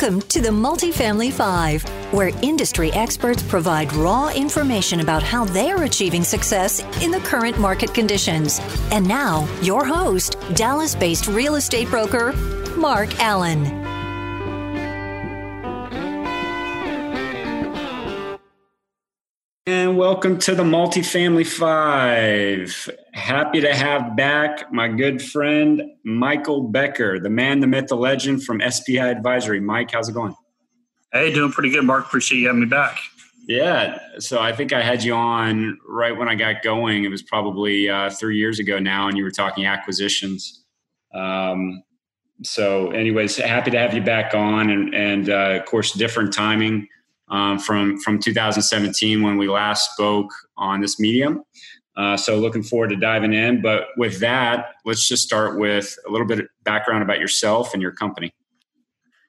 Welcome to the Multifamily Five, where industry experts provide raw information about how they're achieving success in the current market conditions. And now, your host, Dallas based real estate broker, Mark Allen. And welcome to the Multifamily Five. Happy to have back my good friend Michael Becker, the man, the myth, the legend from SPI Advisory. Mike, how's it going? Hey, doing pretty good, Mark. Appreciate you having me back. Yeah, so I think I had you on right when I got going. It was probably uh, three years ago now, and you were talking acquisitions. Um, so, anyways, happy to have you back on, and, and uh, of course, different timing um, from from 2017 when we last spoke on this medium. Uh, so looking forward to diving in. But with that, let's just start with a little bit of background about yourself and your company.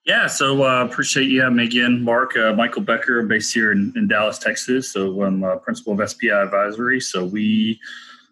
Yeah, so uh, appreciate you having me again, Mark. Uh, Michael Becker, based here in, in Dallas, Texas. So I'm a principal of SPI Advisory. So we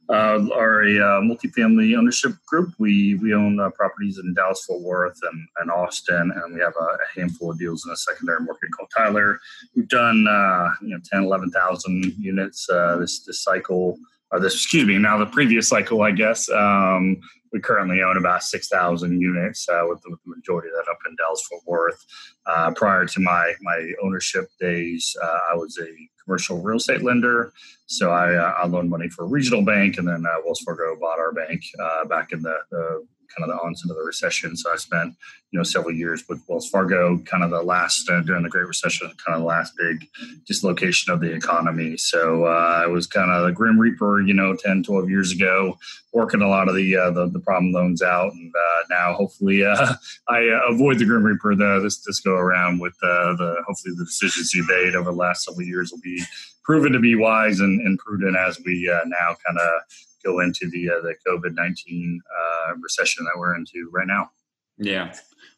uh, are a uh, multifamily ownership group. We we own uh, properties in Dallas, Fort Worth, and, and Austin, and we have a, a, handful of deals in a secondary market called Tyler. We've done uh, you know 10, 11,000 units uh, this this cycle. Or this, excuse me, now the previous cycle, I guess. Um, we currently own about 6,000 units, uh, with, the, with, the, majority of that up in Dallas Fort Worth. Uh, prior to my my ownership days, uh, I was a commercial real estate lender. So I, uh, I loaned money for a regional bank, and then uh, Wells Fargo bought our bank uh, back in the, the kind of the onset of the recession. So I spent, you know, several years with Wells Fargo, kind of the last uh, during the Great Recession, kind of the last big dislocation of the economy. So uh, I was kind of the grim reaper, you know, 10, 12 years ago, working a lot of the uh, the, the, problem loans out, and uh, now hopefully uh, I uh, avoid the grim reaper the, this this go around with the hopefully the decisions you made over the last several years will be proven to be wise and, and prudent as we now kind of go into the uh, the COVID nineteen uh, recession that we're into right now. Yeah.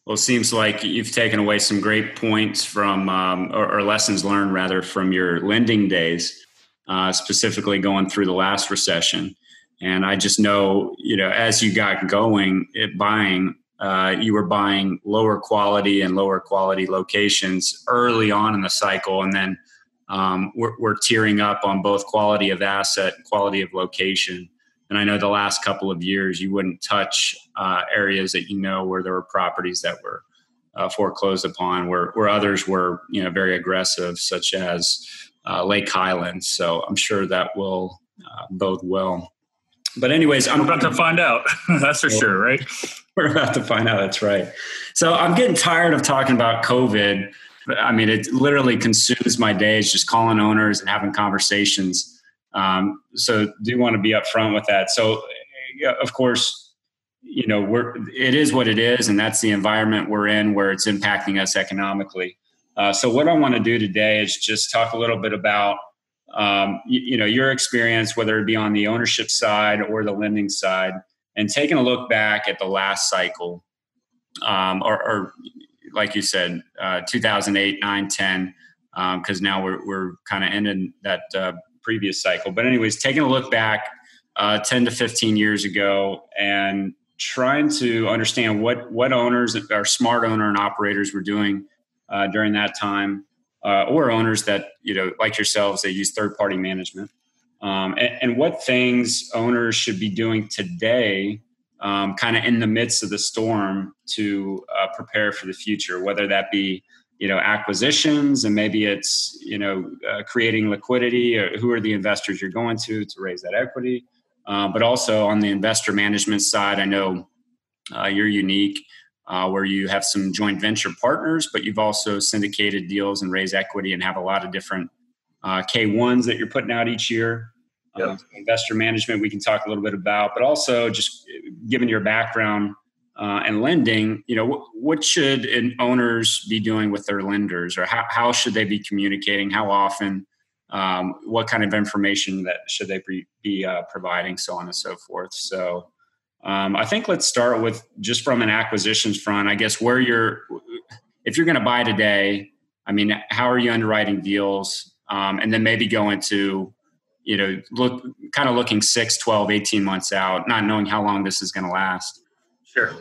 Well, it seems like you've taken away some great points from, um, or, or, lessons learned rather, from your lending days, uh, specifically going through the last recession. And I just know, you know, as you got going at buying, uh, you were buying lower quality and lower quality locations early on in the cycle, and then um, we're, we're tiering up on both quality of asset and quality of location. And I know the last couple of years you wouldn't touch uh, areas that you know where there were properties that were uh, foreclosed upon, where, where others were you know very aggressive, such as uh, Lake Highlands. So I'm sure that will uh, bode well. But anyways, I'm about to find out. that's for sure, right? We're about to find out. That's right. So I'm getting tired of talking about COVID I mean, it literally consumes my days just calling owners and having conversations. Um, so do want to be upfront with that. So, of course, you know, we're it is what it is, and that's the environment we're in where it's impacting us economically. Uh, so, what I want to do today is just talk a little bit about um, you, you know your experience, whether it be on the ownership side or the lending side, and taking a look back at the last cycle, um, or, or like you said, uh, 2008, 9, 10, because um, now we're, we're kind of ending that uh, previous cycle. But, anyways, taking a look back uh, 10 to 15 years ago and trying to understand what, what owners, our smart owner and operators were doing uh, during that time, uh, or owners that, you know, like yourselves, they use third party management. Um, and, and what things owners should be doing today um, kind of in the midst of the storm to uh, prepare for the future, whether that be you know acquisitions and maybe it's you know uh, creating liquidity or who are the investors you're going to to raise that equity. Uh, but also on the investor management side i know uh, you're unique uh, where you have some joint venture partners but you've also syndicated deals and raise equity and have a lot of different uh, k1s that you're putting out each year Yep. Um, investor management, we can talk a little bit about, but also just given your background uh, and lending, you know, what, what should owners be doing with their lenders, or how, how should they be communicating? How often? Um, what kind of information that should they be, be uh, providing, so on and so forth. So, um, I think let's start with just from an acquisitions front. I guess where you're, if you're going to buy today, I mean, how are you underwriting deals, um, and then maybe go into you know, look kind of looking 6, 12, 18 months out, not knowing how long this is going to last. Sure.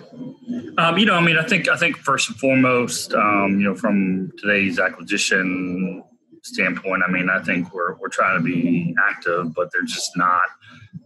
Um, you know, I mean, I think I think first and foremost, um, you know, from today's acquisition standpoint, I mean, I think we're we're trying to be active, but there's just not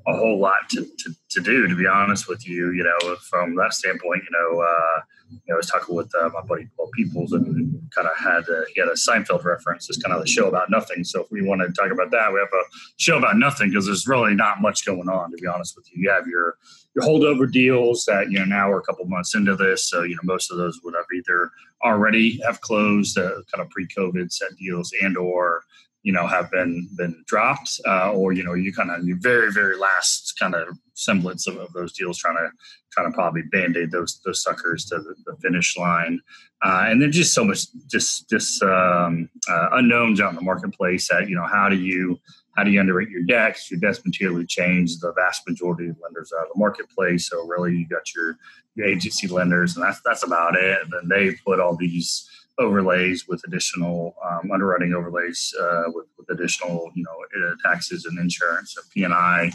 a whole lot to, to, to do, to be honest with you. You know, from that standpoint, you know, uh, you know, I was talking with uh, my buddy Paul Peoples and kind of had a, he had a Seinfeld reference. It's kind of the show about nothing. So if we want to talk about that, we have a show about nothing because there's really not much going on. To be honest with you, you have your your holdover deals that you know now we're a couple months into this, so you know most of those would have either already have closed, uh, kind of pre-COVID set deals, and or you know have been been dropped, uh, or you know you kind of your very very last kind of semblance of, of, those deals, trying to trying to probably band aid those those suckers to the, the finish line, uh, and then just so much just just um, uh, unknowns out in the marketplace that you know how do you how do you underwrite your decks? Your decks materially change. The vast majority of lenders out of the marketplace. So really, you got your your agency lenders, and that's that's about it. And then they put all these overlays with additional um, underwriting overlays uh, with, with, additional you know uh, taxes and insurance. So P&I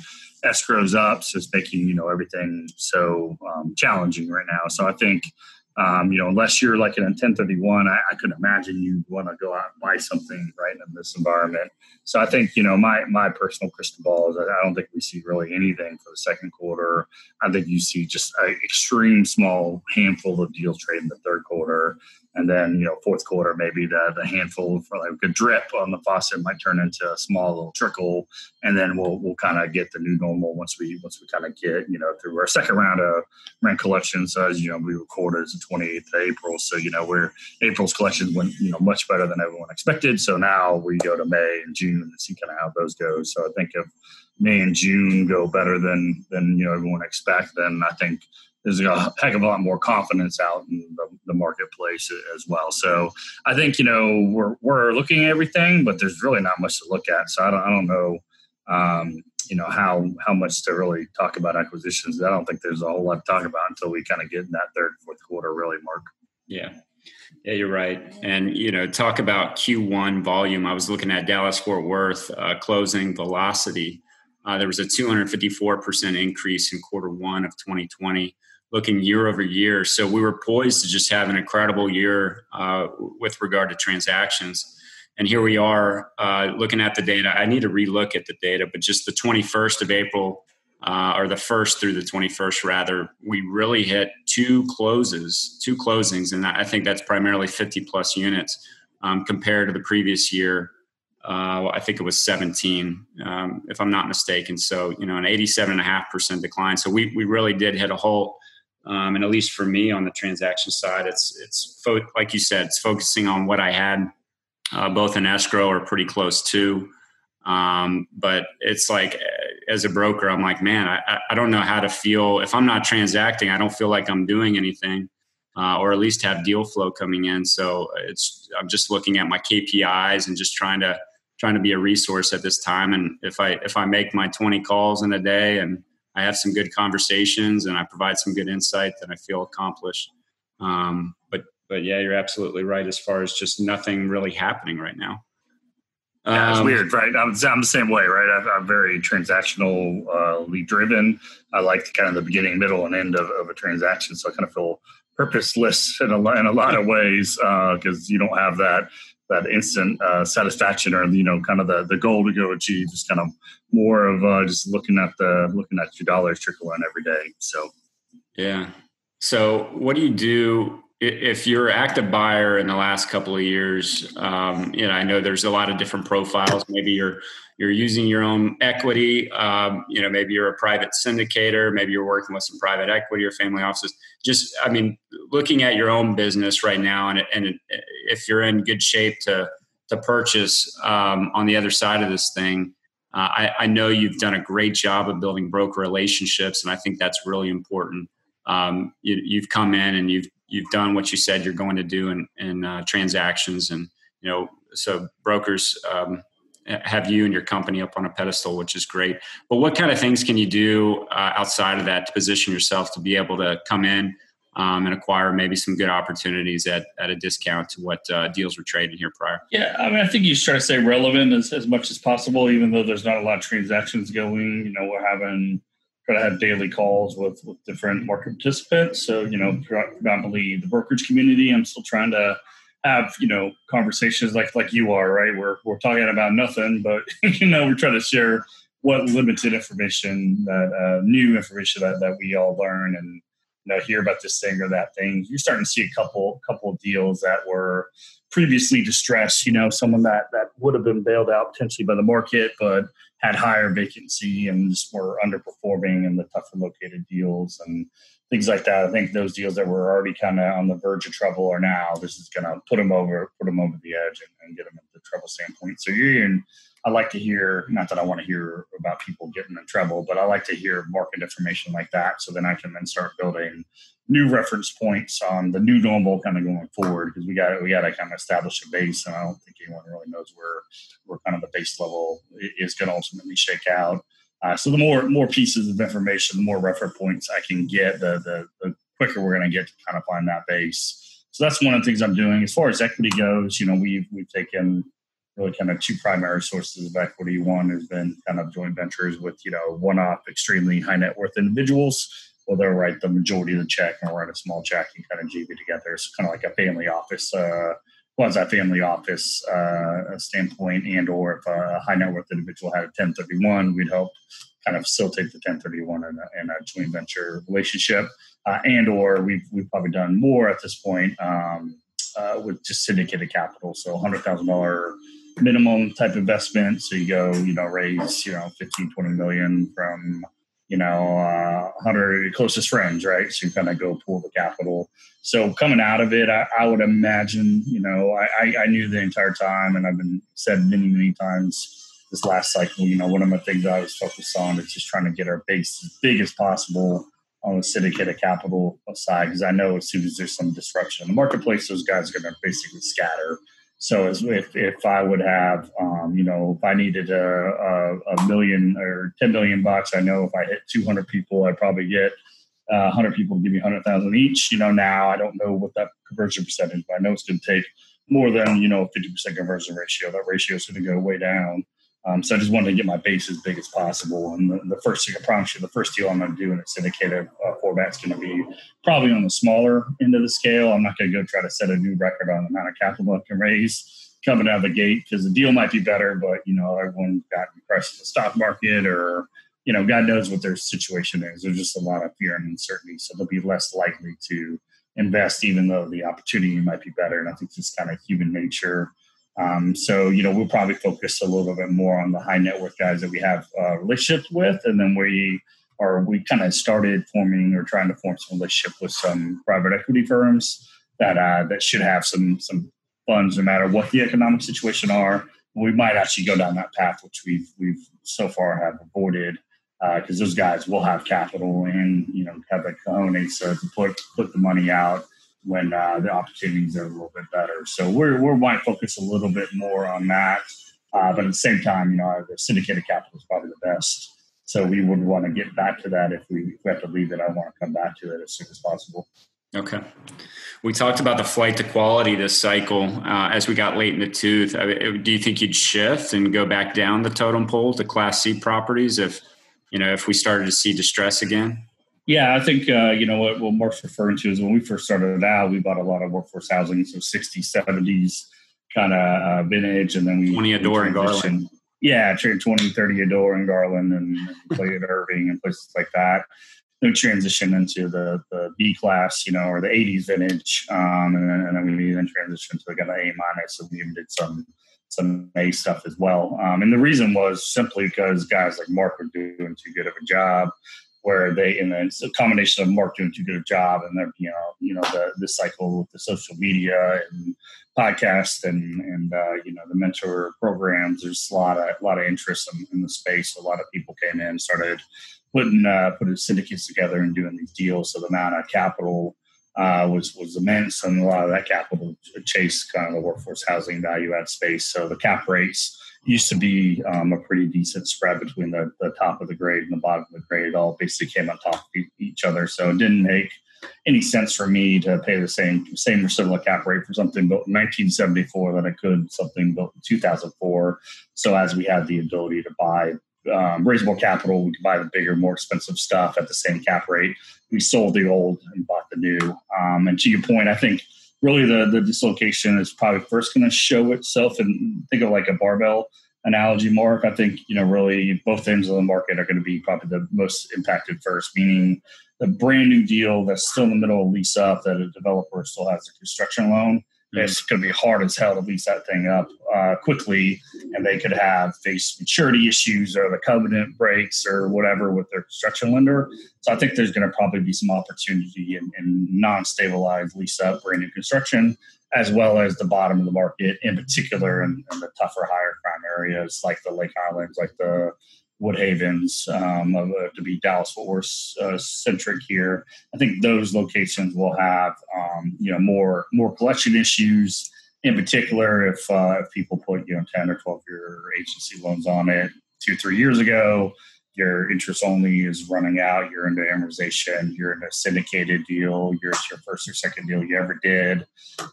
escrows up, so it's making you know everything so um, challenging right now. So I think um, you know, unless you're like in a 1031, I, I could imagine you want to go out and buy something right in this environment. So I think, you know, my my personal crystal ball is I don't think we see really anything for the second quarter. I think you see just an extreme small handful of deals trade in the third quarter and then you know fourth quarter maybe the, the handful for like a drip on the faucet might turn into a small little trickle and then we'll we'll kind of get the new normal once we once we kind of get you know through our second round of rent collections as you know we recorded as 28th of april so you know we're april's collections went you know much better than everyone expected so now we go to may and june and see kind of how those go so i think if may and june go better than than you know everyone expect then i think there's a heck of a lot more confidence out in the, the, marketplace as well. So I think you know we're we're looking at everything, but there's really not much to look at. So I don't I don't know um, you know how how much to really talk about acquisitions. I don't think there's a whole lot to talk about until we kind of get in that third fourth quarter really, Mark. Yeah. Yeah, you're right. And, you know, talk about Q1 volume. I was looking at Dallas Fort Worth uh, closing velocity. Uh, there was a 254% increase in quarter one of 2020 looking year over year. So we were poised to just have an incredible year uh, with regard to transactions. And here we are uh, looking at the data. I need to relook at the data, but just the 21st of April, uh, or the first through the 21st, rather, we really hit two closes, two closings. And I think that's primarily 50 plus units um, compared to the previous year. Uh, I think it was 17, um, if I'm not mistaken. So, you know, an 87.5% decline. So we, we really did hit a halt. um, and at least for me on the transaction side, it's it's fo- like you said, it's focusing on what I had, uh, both in escrow or pretty close to. Um, but it's like as a broker, I'm like, man, I, I don't know how to feel if I'm not transacting. I don't feel like I'm doing anything, uh, or at least have deal flow coming in. So it's I'm just looking at my KPIs and just trying to trying to be a resource at this time. And if I if I make my 20 calls in a day and I have some good conversations and I provide some good insight, then I feel accomplished. Um, but yeah, you're absolutely right as far as just nothing really happening right now. Yeah, it's um, weird, right? I'm, I'm, the same way, right? I'm, very transactionally uh, driven. I like the, kind of the beginning, middle, and end of, of a transaction. So I kind of feel purposeless in a, in a lot of ways because uh, you don't have that that instant uh, satisfaction or you know kind of the, the goal to go achieve is kind of more of uh, just looking at the looking at your dollars trickle in every day so yeah so what do you do if you're an active buyer in the last couple of years um, you know i know there's a lot of different profiles maybe you're you're using your own equity. Um, you know, maybe you're a private syndicator, maybe you're working with some private equity or family offices. Just, I mean, looking at your own business right now, and, and if you're in good shape to to purchase um, on the other side of this thing, uh, I, I, know you've done a great job of building broker relationships, and I think that's really important. Um, you, have come in and you've you've done what you said you're going to do in, in uh, transactions, and you know, so brokers um, have you and your company up on a pedestal, which is great. But what kind of things can you do uh, outside of that to position yourself to be able to come in um, and acquire maybe some good opportunities at, at a discount to what uh, deals were trading here prior? Yeah, I mean, I think you try to stay relevant as, as much as possible, even though there's not a lot of transactions going. You know, we're having try to have daily calls with with different market participants. So you know, predominantly the brokerage community. I'm still trying to have you know conversations like like you are, right? We're we're talking about nothing, but you know, we're trying to share what limited information that uh, new information that, that we all learn and know hear about this thing or that thing. You're starting to see a couple couple deals that were previously distressed. You know, someone that that would have been bailed out potentially by the market, but had higher vacancy and just were underperforming in the tougher located deals and things like that. I think those deals that were already kind of on the verge of trouble are now. This is going to put them over, put them over the edge, and, and get them into trouble standpoint. So you're in I like to hear, not that I want to hear about people getting in trouble, but I like to hear market information like that. So then I can then start building new reference points on the new normal kind of going forward because we got we got to kind of establish a base, and I don't think anyone really knows where where kind of the base level is going to ultimately shake out. Uh, so the more more pieces of information, the more reference points I can get, the the, the quicker we're going to get to kind of find that base. So that's one of the things I'm doing. As far as equity goes, you know, we've we've taken really kind of two primary sources of equity. One has been kind of joint ventures with, you know, one off extremely high net worth individuals. Well, they'll write the majority of the check and write a small check and kind of JV together. It's kind of like a family office, uh, quasi family office uh, standpoint. And or if a high net worth individual had a 1031, we'd help kind of facilitate the 1031 in a, in a joint venture relationship. Uh, and or we've, we've probably done more at this point um, uh, with just syndicated capital. So $100,000 minimum type investment. So you go, you know, raise, you know, 15, 20 million from, you know, uh, 100 closest friends, right? So you kind of go pool the capital. So coming out of it, I, I would imagine, you know, I, I, knew the entire time, and I've been said many, many times this last cycle, you know, one of the things I was focused on is just trying to get our base as big as possible on the syndicated capital side because I know as soon as there's some disruption in the marketplace, those guys are going to basically scatter so if, if I would have, um, you know, if I needed a, a, a, million or 10 million bucks, I know if I hit 200 people, I'd probably get uh, 100 people to give me 100,000 each. You know, now I don't know what that conversion percentage, but I know it's going to take more than, you know, 50% conversion ratio. That ratio is going to go way down. Um, so I just wanted to get my base as big as possible. And the, the first thing I promise you, the first deal I'm going to do in a syndicated uh, format is going to be probably on the smaller end of the scale. I'm not going to go try to set a new record on the amount of capital I can raise coming out of the gate because the deal might be better, but you know everyone got impressed in the stock market or you know God knows what their situation is. There's just a lot of fear and uncertainty, so they'll be less likely to invest, even though the opportunity might be better. And I think it's kind of human nature um, so, you know, we'll probably focus a little bit more on the high net worth guys that we have uh, relationships with, and then we are we kind of started forming or trying to form some relationship with some private equity firms that uh, that should have some some funds, no matter what the economic situation are. We might actually go down that path, which we've we've so far have avoided because uh, those guys will have capital and you know have the cojones to put put the money out when uh, the opportunities are a little bit better. So we're we might focus a little bit more on that, uh, but at the same time, you know, the syndicated capital is probably the best. So we would want to get back to that if we, if we have to leave it. I want to come back to it as soon as possible. Okay. We talked about the flight to quality this cycle uh, as we got late in the tooth. I mean, do you think you'd shift and go back down the totem pole to Class C properties if you know if we started to see distress again? Yeah, I think uh, you know what, what Mark's referring to is when we first started out, we bought a lot of workforce housing, so 60s, 70s kind of uh, vintage, and then we 20 Adore and Garland. Yeah, 20, 30 Adore and Garland, and, and played at Irving and places like that. Then we transitioned into the the B class, you know, or the 80s vintage, um, and, then, and then we then transitioned to like an A minus, so we even did some some A stuff as well. Um, and the reason was simply because guys like Mark were doing too good of a job where they and then it's a combination of Mark doing too good a job and then you know you know the the cycle with the social media and podcast and and uh, you know the mentor programs. There's a lot of a lot of interest in, in the space. A lot of people came in, started putting uh, putting syndicates together and doing these deals. So the amount of capital uh, was was immense, and a lot of that capital chased kind of the workforce housing value add space. So the cap rates used to be um, a pretty decent spread between the, the top of the grade and the bottom of the grade. It all basically came on top of each other. So it didn't make any sense for me to pay the same same or similar cap rate for something built in 1974 that I could something built in 2004. So as we had the ability to buy um, raise more capital. We could buy the bigger, more expensive stuff at the same cap rate. We sold the old and bought the new. Um, and to your point, I think really the the dislocation is probably first going to show itself. And think of like a barbell analogy, Mark. I think you know really both ends of the market are going to be probably the most impacted first, meaning the brand new deal that's still in the middle of lease up that a developer still has a construction loan. It's going to be hard as hell to lease that thing up uh, quickly, and they could have face maturity issues or the covenant breaks or whatever with their construction lender. So I think there's going to probably be some opportunity in, in non-stabilized lease up brand new construction, as well as the bottom of the market, in particular in, in the tougher, higher crime areas like the Lake Highlands, like the Woodhavens, um, uh, to be Dallas Fort Worth uh, centric here. I think those locations will have um, you know more more collection issues. In particular, if uh, if people put you know ten or twelve year agency loans on it two three years ago, your interest only is running out, you're into amortization, you're in a syndicated deal, you're it's your first or second deal you ever did,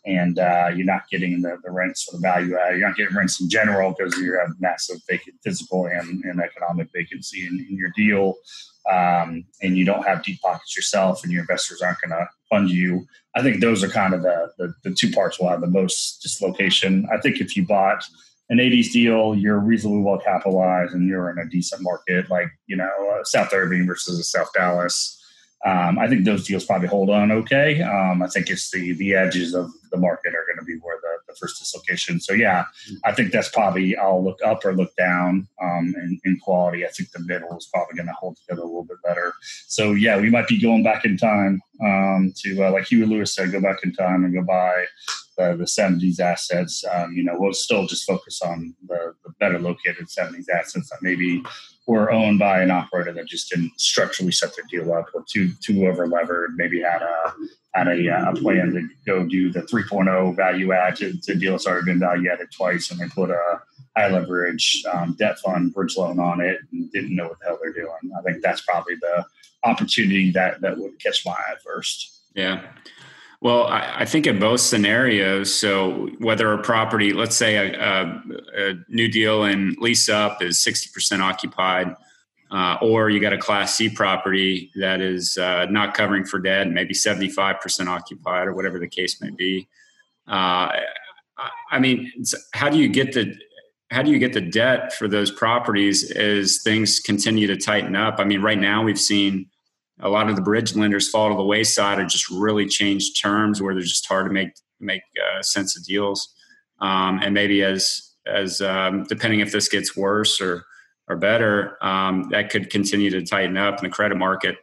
and uh, you're not getting the, the rents or the value out. You're not getting rents in general because you have massive vacant physical and, and economic vacancy in, in your deal. Um, and you don't have deep pockets yourself, and your investors aren't going to fund you. I think those are kind of the, the, the two parts will have the most dislocation. I think if you bought an 80s deal, you're reasonably well capitalized and you're in a decent market, like, you know, uh, South Irving versus South Dallas. Um, I think those deals probably hold on okay. Um, I think it's the the edges of the market are going to be where the, the first dislocation. So yeah, I think that's probably I'll look up or look down um, in, in quality. I think the middle is probably going to hold together a little bit better. So yeah, we might be going back in time um, to uh, like Huey Lewis said, go back in time and go buy the, the 70s assets. Um, you know, we'll still just focus on the, the better located 70s assets that maybe were owned by an operator that just didn't structurally set their deal up or too too over levered. Maybe had a had a, a, plan to go do the 3.0 value add to, to deal that's already been value added twice, and they put a high leverage um, debt fund bridge loan on it and didn't know what the hell they're doing. I think that's probably the opportunity that that would catch my eye first. Yeah. Well, I, I, think in both scenarios, so whether a property, let's say a, a, a new deal and lease up is 60% occupied, uh, or you got a class C property that is uh, not covering for debt, maybe 75% occupied, or whatever the case may be. Uh, I mean, how do you get the how do you get the debt for those properties as things continue to tighten up? I mean, right now we've seen a lot of the bridge lenders fall to the wayside or just really changed terms where they're just hard to make make uh, sense of deals. Um, and maybe as as um, depending if this gets worse or or better, um, that could continue to tighten up in the credit market.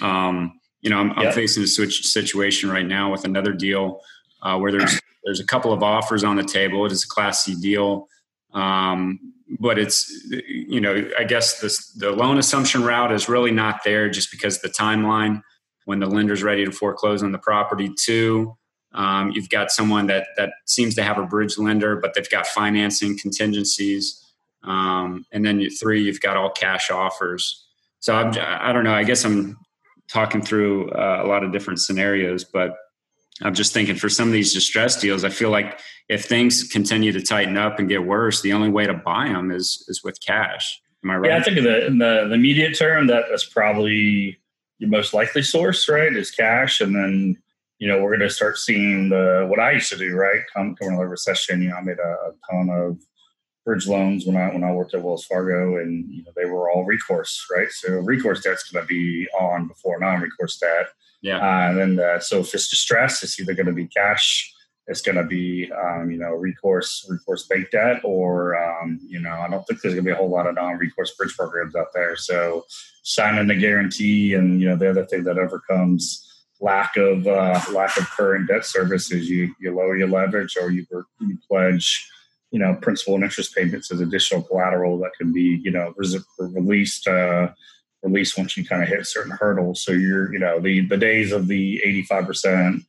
Um, you know, I'm, I'm, facing a switch situation right now with another deal uh, where there's there's a couple of offers on the table. It is a Class C deal. Um, but it's you know i guess this, the loan assumption route is really not there just because the timeline when the lender's ready to foreclose on the property two um, you've got someone that that seems to have a bridge lender but they've got financing contingencies. Um, and then you, three you've got all cash offers. So I'm, i don't know i guess i'm talking through uh, a lot of different scenarios but I'm just thinking for some of these distress deals, I feel like if things continue to tighten up and get worse, the only way to buy them is is with cash. Am I right? Yeah, I think in the in the, the immediate term, that is probably your most likely source, right? Is cash, and then you know we're going to start seeing the what I used to do, right? Come coming out of recession, you know, I made a, a ton of bridge loans when I when I worked at Wells Fargo, and you know they were all recourse, right? So recourse debt's going to be on before non-recourse debt yeah. Uh, and then, uh, so if it's distress, it's either going to be cash, it's going to be, um, you know, recourse, recourse bank debt, or, um, you know, I don't think there's going to be a whole lot of non-recourse bridge programs out there. So signing the guarantee and, you know, the other thing that overcomes lack of, uh, lack of current debt service is you, you lower your leverage or you, you pledge, you know, principal and interest payments as additional collateral that can be, you know, released, uh, release once you kind of hit certain hurdles. So you're, you know, the the days of the 85%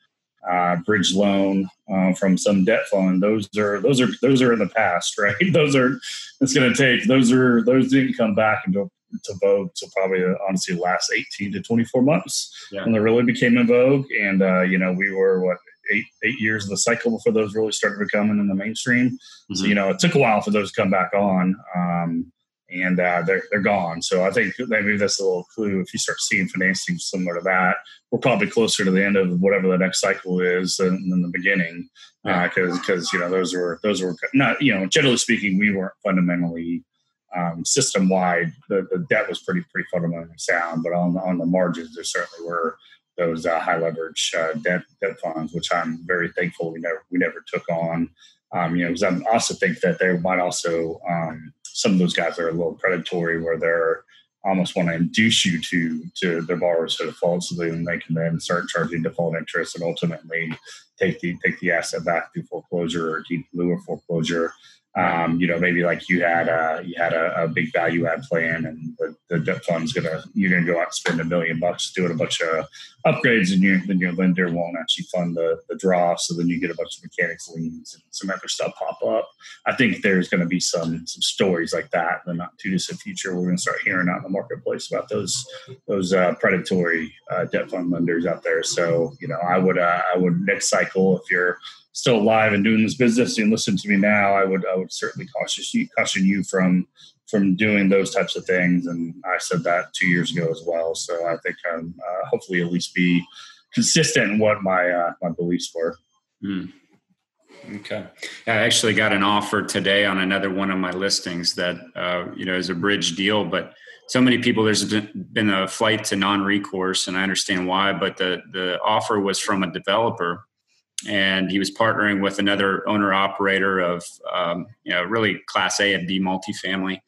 uh, bridge loan uh, from some debt fund, those are those are those are in the past, right? Those are it's going to take those are those didn't come back into to vogue so probably uh, honestly last 18 to 24 months yeah. when they really became in vogue and uh, you know we were what eight eight years of the cycle before those really started becoming in the mainstream mm-hmm. so you know it took a while for those to come back on um, and uh, they're they're gone. So I think maybe that's a little clue. If you start seeing financing similar to that, we're probably closer to the end of whatever the next cycle is than, than the beginning, because uh, because you know those were those were not you know generally speaking we weren't fundamentally um, system wide. The, the debt was pretty pretty fundamentally sound, but on on the margins there certainly were those uh, high leverage uh, debt debt funds, which I'm very thankful we never we never took on. Um, you know, because I also think that they might also um, some of those guys are a little predatory, where they're almost want to induce you to to their borrowers to default, so then they can then start charging default interest and ultimately take the take the asset back through foreclosure or lieu of foreclosure. Um, you know, maybe like you had a you had a, a big value add plan, and the, the, debt fund's gonna you're gonna go out and spend a million bucks doing a bunch of upgrades, and your then your lender won't actually fund the, the draw. So then you get a bunch of mechanics liens and some other stuff pop up. I think there's to be some some stories like that in the not too distant future. We're to start hearing out in the marketplace about those those uh, predatory uh, debt fund lenders out there. So you know, I would uh, I would next cycle if you're still alive and doing this business and listen to me now, I would I would certainly caution you, caution you from from doing those types of things. And I said that two years ago as well. So I think I'm uh, hopefully at least be consistent in what my uh, my beliefs were. Mm. Okay, I actually got an offer today on another one of my listings that uh, you know is a bridge deal, but so many people there's been a flight to non-recourse and i understand why but the the offer was from a developer and he was partnering with another owner operator of um, you know really class A and B multifamily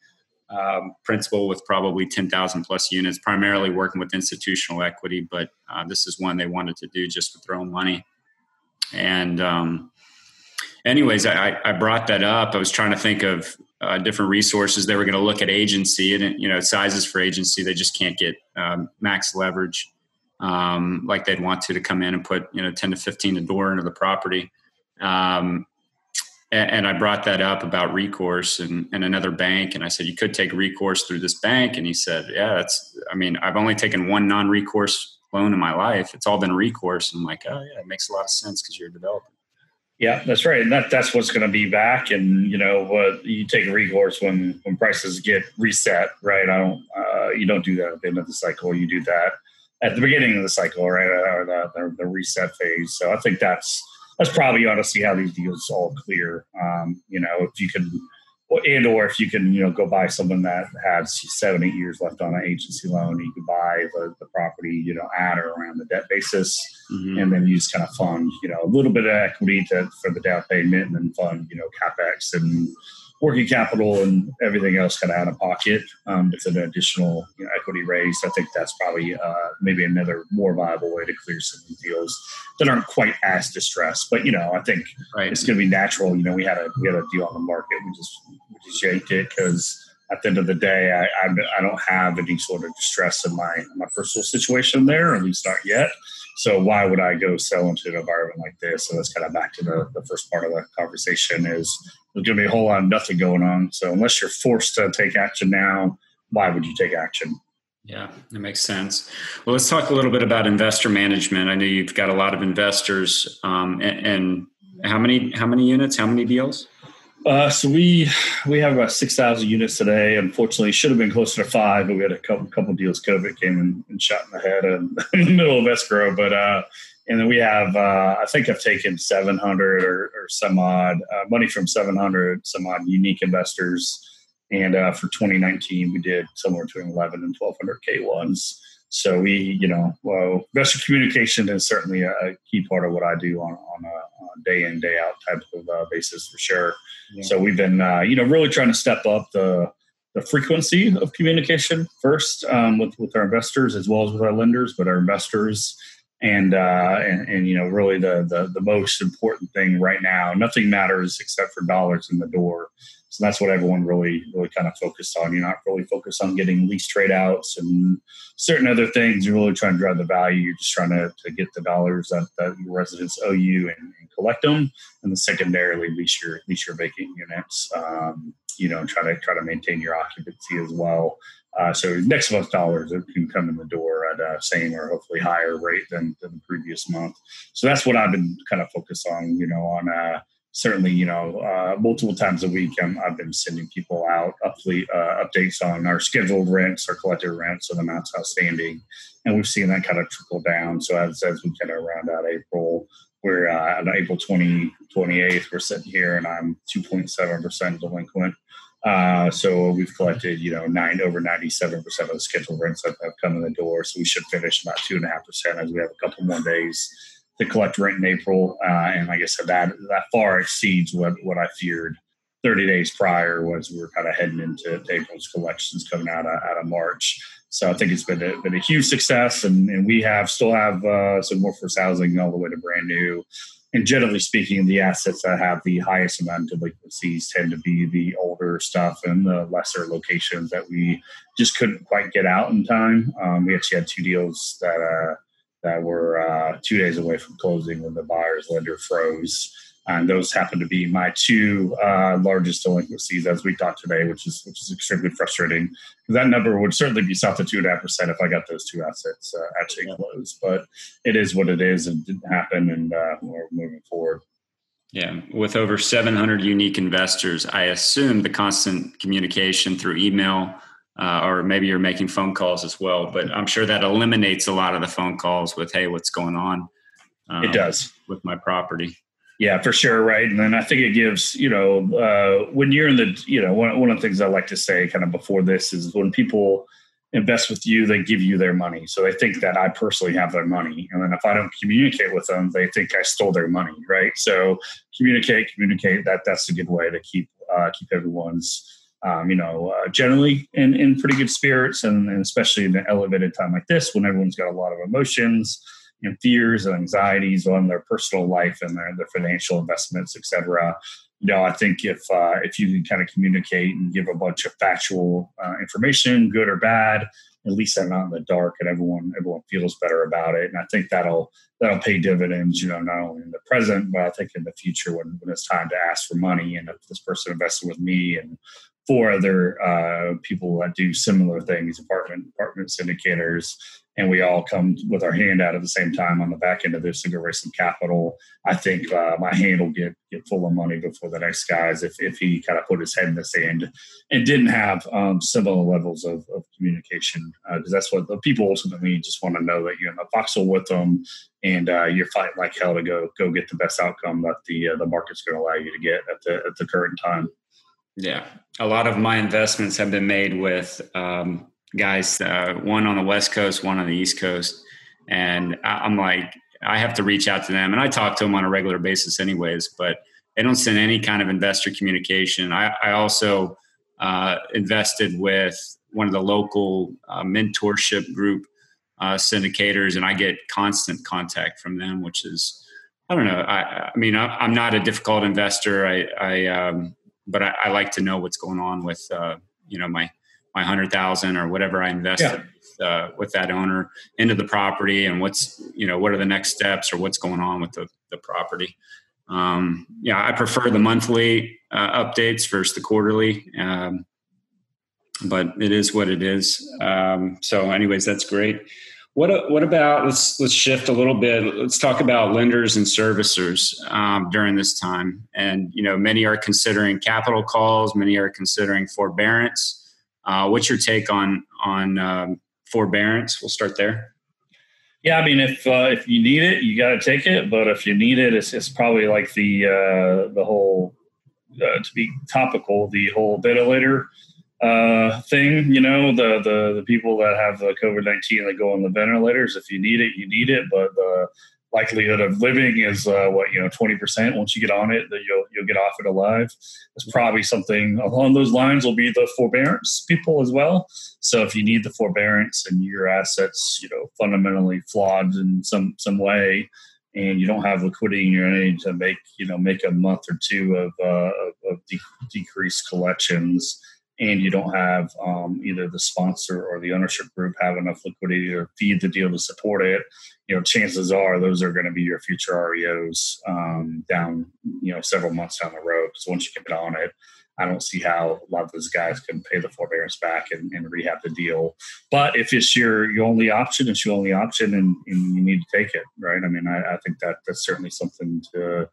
um, principal with probably 10,000 plus units, primarily working with institutional equity. But uh, this is one they wanted to do just with their own money. And um, anyways, I, I brought that up. I was trying to think of uh, different resources. They were going to look at agency and you know sizes for agency. They just can't get um, max leverage um, like they'd want to to come in and put you know 10 to 15 a door into the property um, and, and, i brought that up about recourse and, and, another bank and i said you could take recourse through this bank and he said yeah that's i mean i've only taken one non-recourse loan in my life it's all been recourse i'm like oh yeah it makes a lot of sense because you're a developer yeah, that's right, and that that's what's going to be back. And you know, what you take a recourse when when prices get reset, right? I don't, uh, you don't do that at the end of the cycle. You do that at the beginning of the cycle, right, or the, the, the reset phase. So I think that's that's probably you ought to see how these deals all clear. Um, you know, if you can, and or if you can, you know, go buy someone that has seven, eight years left on an agency loan, you can buy the, the property, you know, at or around the debt basis, mm-hmm. and then you just kind of fund, you know, a little bit of equity to for the down payment, and then fund, you know, capex and working capital and everything else kind of out of pocket um, with an additional you know, equity raise. I think that's probably uh, maybe another more viable way to clear some deals that aren't quite as distressed. But you know, I think right. it's going to be natural. You know, we had a we had a deal on the market. We just we just yanked it because at the end of the day, I, I, I don't have any sort of distress in my my personal situation there, at least not yet. So why would I go sell into an environment like this? So that's kind of back to the, the first part of the conversation is there's going to be a whole lot of nothing going on. So unless you're forced to take action now, why would you take action? Yeah, that makes sense. Well, let's talk a little bit about investor management. I know you've got a lot of investors, um, and, and how many how many units, how many deals? Uh, so we we have about six thousand units today. Unfortunately, should have been closer to five, but we had a couple couple deals. COVID came and, and shot in the head in, in the middle of escrow. But uh, and then we have uh, I think I've taken seven hundred or, or, some odd uh, money from seven hundred some odd unique investors. And uh, for 2019, we did somewhere between 11 and 1200 K ones. So we, you know, well, investor communication is certainly a, key part of what I do on, on, a, on a day in day out type of uh, basis for sure. Yeah. So we've been, uh, you know, really trying to step up the the frequency of communication first um, with with our investors as well as with our lenders, but our investors and uh, and, and you know really the, the the most important thing right now. Nothing matters except for dollars in the door. So that's what everyone really, really kind of focused on. You're not really focused on getting lease trade outs and certain other things. You're really trying to drive the value. You're just trying to, to get the dollars that, that your residents owe you and, and collect them. And then secondarily, lease your lease your vacant units. Um, you know, try to try to maintain your occupancy as well. Uh, so next month's dollars can come in the door at a same or hopefully higher rate than, than the previous month. So that's what I've been kind of focused on. You know, on uh, certainly, you know, uh, multiple times a week, i have been sending people out uh, updates on our scheduled rents, our collected rents, and amounts outstanding. And we've seen that kind of trickle down. So as, as we kind of round out April, we're uh, on April 20, 28th, we're sitting here and I'm 2.7% delinquent. Uh, so we've collected, you know, nine over 97% of the scheduled rents that have come in the door. So we should finish about two and a half percent as we have a couple more days to collect rent in April. Uh, and like I said, that that far exceeds what what I feared 30 days prior was we were kind of heading into April's collections coming out of, out of March. So I think it's been a, been a huge success, and, and we have still have uh, some workforce housing all the way to brand new and generally speaking, the assets that have the highest amount of delinquencies tend to be the older stuff and the lesser locations that we just couldn't quite get out in time. Um, we actually had two deals that uh, that were uh, two days away from closing when the buyer's lender froze and those happen to be my two uh, largest delinquencies as we talked today, which is which is extremely frustrating. That number would certainly be south of two and a half percent if I got those two assets uh, actually yeah. closed. But it is what it is, and didn't happen, and uh, we're moving forward. Yeah, with over 700 unique investors, I assume the constant communication through email. Uh, or maybe you're making phone calls as well, but I'm sure that eliminates a lot of the phone calls with, "Hey, what's going on?" Um, it does with my property. Yeah, for sure, right. And then I think it gives, you know, uh, when you're in the, you know, one, one of the things I like to say kind of before this is when people invest with you, they give you their money. So they think that I personally have their money. And then if I don't communicate with them, they think I stole their money, right? So communicate, communicate. That that's a good way to keep uh, keep everyone's, um, you know, uh, generally in, in pretty good spirits, and, and especially in an elevated time like this when everyone's got a lot of emotions and fears and anxieties on their personal life and their, their financial investments, et cetera. You know, I think if uh, if you can kind of communicate and give a bunch of factual uh, information, good or bad, at least they're not in the dark, and everyone everyone feels better about it. And I think that'll that'll pay dividends. You know, not only in the present, but I think in the future when, when it's time to ask for money. And if this person invested with me and four other uh, people that do similar things, apartment apartment syndicators, and we all come with our hand out at the same time on the back end of this to go raise some capital. I think uh, my hand will get get full of money before the next guys if, if he kind of put his head in the sand and didn't have um, similar levels of, of communication because uh, that's what the people ultimately just want to know that you're in the foxhole with them and uh, you're fighting like hell to go go get the best outcome that the uh, the market's going to allow you to get at the at the current time. Yeah, a lot of my investments have been made with um, guys, uh, one on the West Coast, one on the East Coast. And I'm like, I have to reach out to them. And I talk to them on a regular basis, anyways, but they don't send any kind of investor communication. I, I also uh, invested with one of the local uh, mentorship group uh, syndicators, and I get constant contact from them, which is, I don't know. I, I mean, I, am not a difficult investor. I, I um, but I, I, like to know what's going on with, uh, you know, my my hundred thousand or whatever I invested yeah. uh, with that owner into the property and what's you know what are the next steps or what's going on with the, the property. Um, yeah, I prefer the monthly uh, updates versus the quarterly, um, but it is what it is. Um, so, anyways, that's great. What what about let's let's shift a little bit. Let's talk about lenders and servicers um, during this time. And you know, many are considering capital calls, many are considering forbearance. Uh, what's your take on on um, forbearance? We'll start there. Yeah, I mean, if uh, if you need it, you got to take it. But if you need it, it's, it's probably like the uh, the whole uh, to be topical, the whole ventilator uh, thing. You know, the the the people that have the COVID nineteen that go on the ventilators. If you need it, you need it. But the likelihood of living is uh, what you know 20% once you get on it that you'll you'll get off it alive it's probably something along those lines will be the forbearance people as well so if you need the forbearance and your assets you know fundamentally flawed in some some way and you don't have liquidity in your name to make you know make a month or two of, uh, of de- decreased collections and you don't have um, either the sponsor or the ownership group have enough liquidity to feed the deal to support it, you know, chances are those are going to be your future REOs um, down, you know, several months down the road. Because once you get on it, I don't see how a lot of those guys can pay the forbearance back and, and rehab the deal. But if it's your, your only option, it's your only option, and, and you need to take it, right? I mean, I, I think that that's certainly something to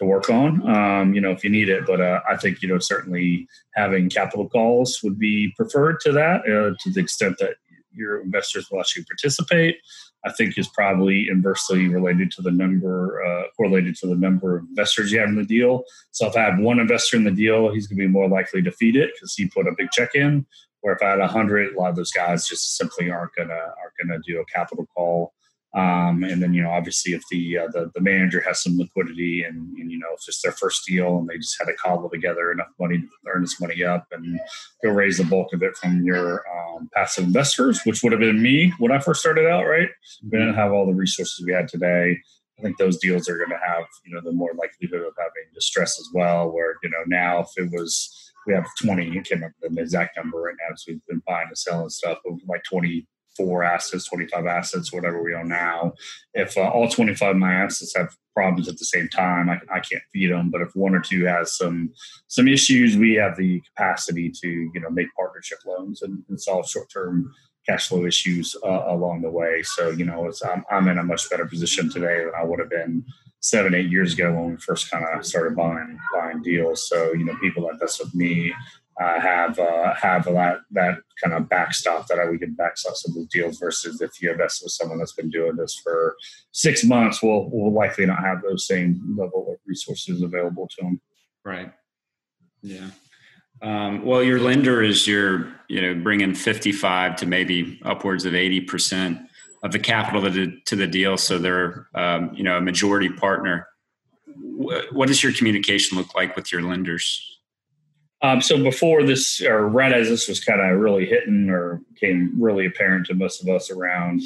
to work on, um, you know, if you need it. But uh, I think, you know, certainly having capital calls would be preferred to that uh, to the extent that your investors will actually participate. I think is probably inversely related to the number, uh, correlated to the number of investors you have in the deal. So if I have one investor in the deal, he's going to be more likely to feed it because he put a big check in. Where if I had a hundred, a lot of those guys just simply aren't gonna aren't gonna do a capital call. Um, and then you know, obviously, if the, uh, the the manager has some liquidity and, and, you know if it's their first deal and they just had to cobble together enough money to earnest money up and go raise the bulk of it from your um, passive investors, which would have been me when I first started out. Right, we didn't have all the resources we had today. I think those deals are going to have you know the more likelihood of having distress as well. Where you know now if it was we have 20, I can't remember the exact number right now, so we've been buying and selling stuff, but like 20 four assets, 25 assets, whatever we own now. If uh, all 25 of my assets have problems at the same time, I, I can't feed them. But if one or two has some some issues, we have the capacity to you know make partnership loans and, and solve short term cash flow issues uh, along the way. So you know, I'm, I'm in a much better position today than I would have been seven, eight years ago when we first kind of started buying buying deals. So you know, people invest with me uh, have uh, have that that kind of backstop that we can backstop some of the deals versus if you invest with someone that's been doing this for six months, we'll will likely not have those same level of resources available to them. Right. Yeah. Um, well, your lender is your you know bringing fifty five to maybe upwards of eighty percent of the capital to the, to the deal, so they're um, you know a majority partner. What does your communication look like with your lenders? Um, so before this, or right as this was kind of really hitting or became really apparent to most of us around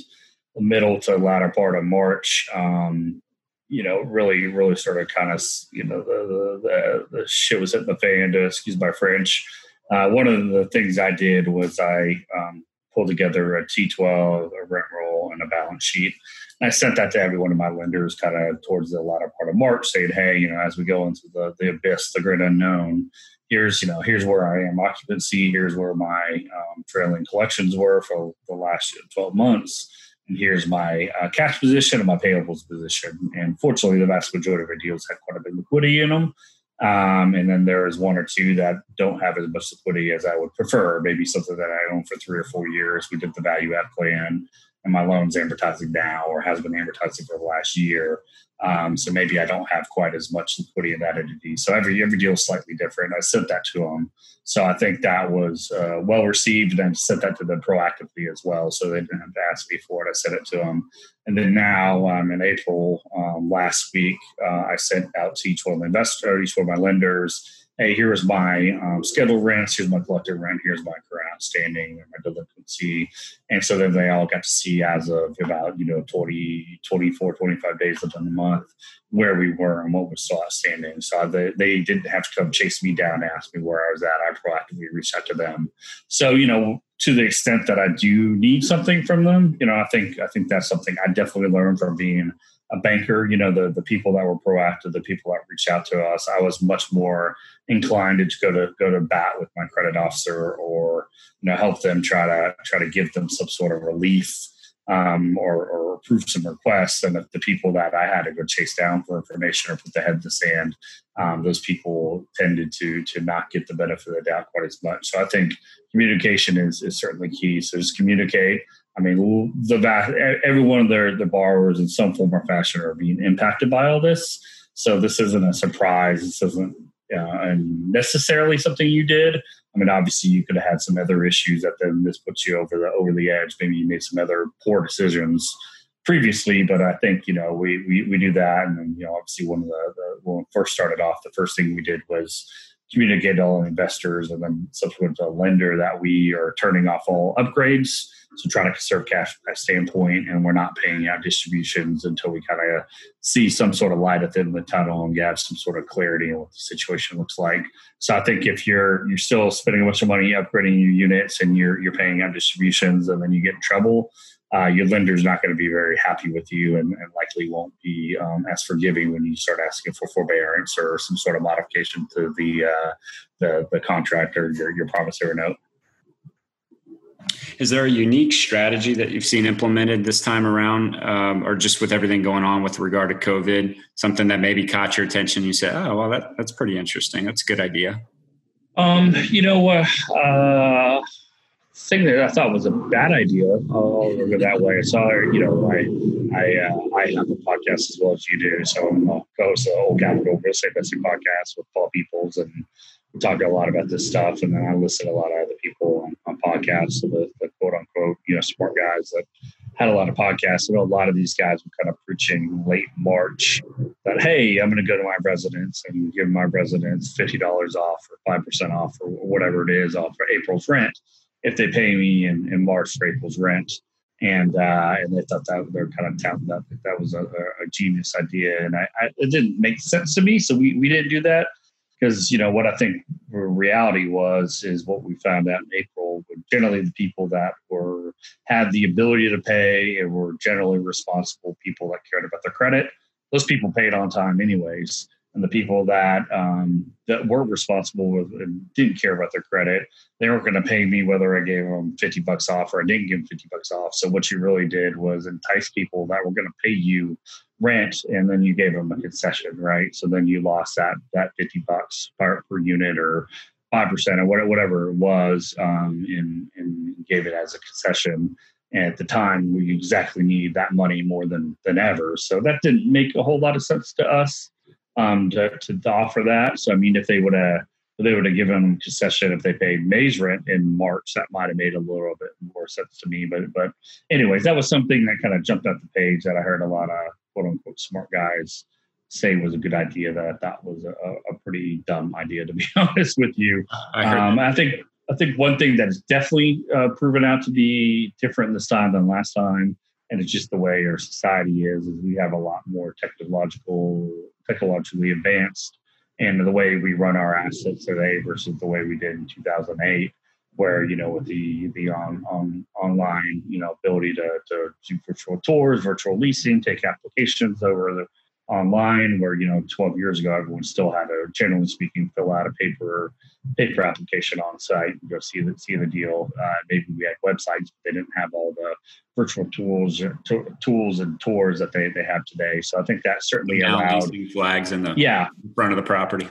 the middle to latter part of March, um, you know, really, really of kind of, you know, the, the, the shit was hitting the fan, to excuse my French. Uh, one of the things I did was I um, pulled together a T12, a rent roll, and a balance sheet. I sent that to every one of my lenders kind of towards the latter part of March, saying, hey, you know, as we go into the, the abyss, the great unknown, here's you know here's where I am occupancy. Here's where my um, trailing collections were for the last 12 months. And here's my uh, cash position and my payables position. And fortunately, the vast majority of our deals had quite a bit of liquidity in them. Um, and then there is one or two that don't have as much liquidity as I would prefer. Maybe something that I own for three or four years. We did the value add plan, and my loan's amortizing now or has been amortizing for the last year. Um, so maybe I don't have quite as much liquidity in that entity. So every every deal is slightly different. I sent that to them. So I think that was uh, well received, and I sent that to them proactively as well. So they didn't have to ask me for it. I sent it to them, and then now um, in April um, last week, uh, I sent out to each one of the investors, each one of my lenders hey, here's my um, scheduled rents, here's my collected rent, here's my current outstanding, my delinquency. And so then they all got to see as of about, you know, 20, 24, 25 days of the month where we were and what was still outstanding. So they, they didn't have to come chase me down and ask me where I was at. I proactively reached out to them. So, you know, to the extent that I do need something from them, you know, I think I think that's something I definitely learned from being a banker, you know, the the people that were proactive, the people that reached out to us, I was much more inclined to go to go to bat with my credit officer or you know help them try to try to give them some sort of relief um, or, or approve some requests. And the, the people that I had to go chase down for information or put the head in the sand, um, those people tended to to not get the benefit of the doubt quite as much. So I think communication is is certainly key. So just communicate. I mean, the vast, every one of their the borrowers in some form or fashion are being impacted by all this. So this isn't a surprise. This isn't uh, necessarily something you did. I mean, obviously, you could have had some other issues that then this puts you over the over the edge. Maybe you made some other poor decisions previously, but I think you know we we, we do that, and then you know obviously one of the, the when we first started off, the first thing we did was communicate to all investors and then subsequent to a lender that we are turning off all upgrades so trying to conserve cash from that standpoint, and we're not paying out distributions until we kind of see some sort of light at the end of the tunnel and get some sort of clarity on what the situation looks like. So I think if you're you're still spending a bunch of money upgrading your units and you're you're paying out distributions and then you get in trouble, uh, your lender's not going to be very happy with you and, and likely won't be um, as forgiving when you start asking for forbearance or some sort of modification to the uh, the, the contract or your, your promissory note. Is there a unique strategy that you've seen implemented this time around, um, or just with everything going on with regard to COVID? Something that maybe caught your attention? You said, "Oh, well, that, that's pretty interesting. That's a good idea." Um, you know, uh, uh, thing that I thought was a bad idea. I'll go that way. So, you know, I I uh, I have a podcast as well as you do. So I'm a host of the Old Capital Real Estate Investing podcast with Paul Peoples, and we talk a lot about this stuff. And then I listen to a lot of other people on, on podcasts, so the, the quote unquote, you know, smart guys that had a lot of podcasts. I know a lot of these guys were kind of preaching late March that, hey, I'm going to go to my residence and give my residents $50 off or 5% off or whatever it is off for April's rent if they pay me in, in March for April's rent. And uh, and they thought that they're kind of touting that that was a, a genius idea, and I, I, it didn't make sense to me, so we, we didn't do that because you know what I think reality was is what we found out in April. were Generally, the people that were had the ability to pay and were generally responsible people that cared about their credit. Those people paid on time, anyways and the people that um, that were responsible with and didn't care about their credit, they weren't going to pay me whether I gave them fifty bucks off or I didn't give them fifty bucks off. So what you really did was entice people that were going to pay you rent, and then you gave them a concession, right? So then you lost that that fifty bucks per, per unit or five percent or whatever it was, um, and, and gave it as a concession. And at the time, we exactly need that money more than than ever. So that didn't make a whole lot of sense to us um, to, to, offer that. So I mean, if they would have they would have given concession if they paid May's rent in March, that might have made a little bit more sense to me. But but anyways, that was something that kind of jumped off the page that I heard a lot of quote unquote smart guys say was a good idea that I thought was a, a pretty dumb idea to be honest with you. I, um, I think I think one thing that is definitely uh, proven out to be different this time than last time, and it's just the way our society is, is we have a lot more technological technologically advanced and the way we run our assets today versus the way we did in 2008 where you know with the the on, on online you know ability to, to do virtual tours virtual leasing take applications over the online where you know 12 years ago everyone still had to generally speaking fill out a paper paper application on site and go see the see the deal. Uh, maybe we had websites but they didn't have all the virtual tools t- tools and tours that they, they have today. So i think that certainly now allowed flags in the yeah. front of the property.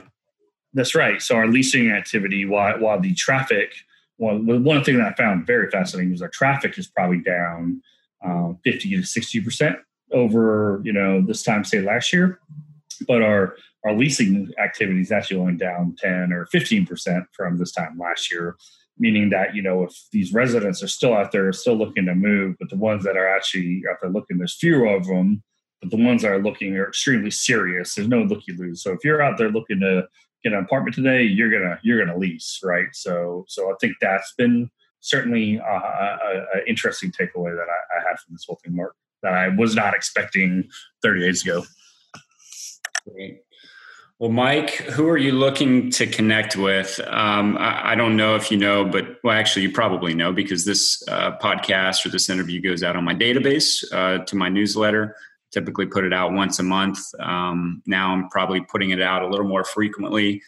That's right. So our leasing activity while while the traffic well one thing that i found very fascinating was our traffic is probably down uh, 50 to 60 percent over you know this time say last year but our our leasing activity is actually only down 10 or 15 percent from this time last year meaning that you know if these residents are still out there still looking to move but the ones that are actually out there looking there's fewer of them but the ones that are looking are extremely serious. There's no looky lose so if you're out there looking to get an apartment today you're gonna you're gonna lease right? So so i think that's been certainly uh, an interesting takeaway that I, I had from this whole thing mark that I was not expecting 30 days ago. Great. Well, Mike, who are you looking to connect with? Um, I, I, don't know if you know, but well, actually, you probably know because this uh, podcast or this interview goes out on my database uh, to my newsletter. Typically, put it out once a month. Um, now, I'm probably putting it out a little more frequently,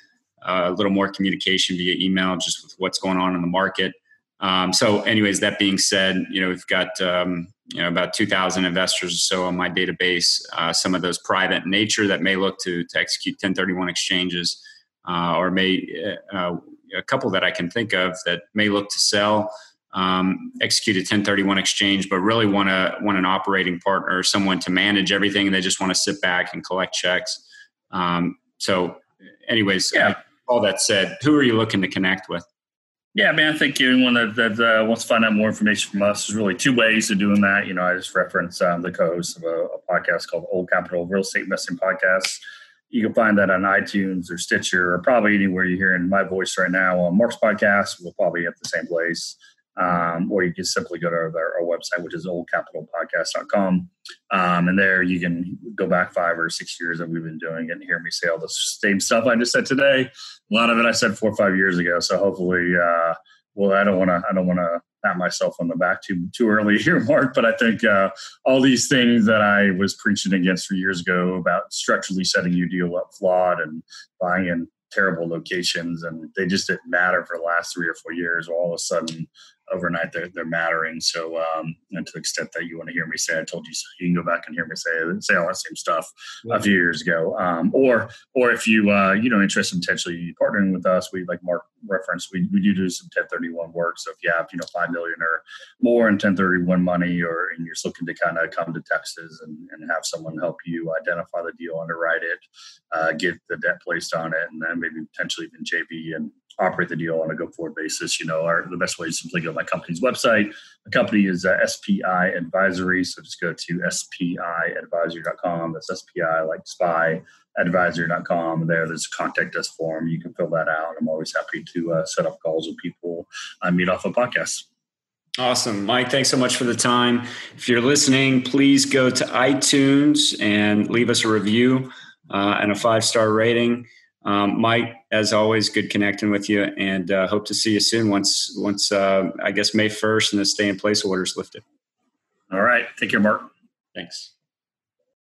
uh, a little more communication via email, just with what's going on in the market. Um, so, anyways, that being said, you know we've got um, you know about 2,000 investors or so on my database. Uh, some of those private in nature that may look to to execute 1031 exchanges, uh, or may uh, a couple that I can think of that may look to sell. Um, execute a 1031 exchange, but really want to want an operating partner, someone to manage everything, and they just want to sit back and collect checks. Um, so, anyways, yeah. all that said, who are you looking to connect with? Yeah, man, I think anyone that, that uh, wants to find out more information from us is really two ways of doing that. You know, I just referenced um, the co-host of a, a, podcast called Old Capital Real Estate Investing Podcast. You can find that on iTunes or Stitcher or probably anywhere you're hearing my voice right now on Mark's podcast. We'll probably at the same place um, or you can simply go to our, our website, which is oldcapitalpodcast.com. Um, and there you can go back five or six years that we've been doing it and hear me say all the same stuff I just said today. A lot of it I said four or five years ago. So hopefully, uh, well, I don't want to, I don't want to pat myself on the back too too early here, Mark. But I think uh, all these things that I was preaching against for years ago about structurally setting your deal up flawed and buying in terrible locations and they just didn't matter for the last three or four years. All of a sudden, overnight they're, they're mattering. So, um, and to the extent that you want to hear me say, I told you so, you can go back and hear me say, say all that same stuff a few years ago. Um, or, or if you, uh, you know, interested in potentially partnering with us, we like Mark reference, we, we do do some 1031 work. So if you have, you know, 5 million or more in 1031 money, or and you're looking to kind of come to Texas and, and have someone help you identify the deal, underwrite it, uh, get the debt placed on it, and then maybe potentially even JV and operate the deal on a go forward basis. You know, our, the best way is simply go to my company's website. The company is uh, SPI Advisory. So just go to spiadvisory.com. That's SPI like spy advisor.com. There, there's a contact us form. You can fill that out. I'm always happy to uh, set up calls with people I meet off a podcast. Awesome. Mike, thanks so much for the time. If you're listening, please go to iTunes and leave us a review uh, and a five star rating. Um, Mike, as always, good connecting with you, and uh, hope to see you soon. Once, once uh, I guess May first, and the stay in place orders lifted. All right, take care, Mark. Thanks.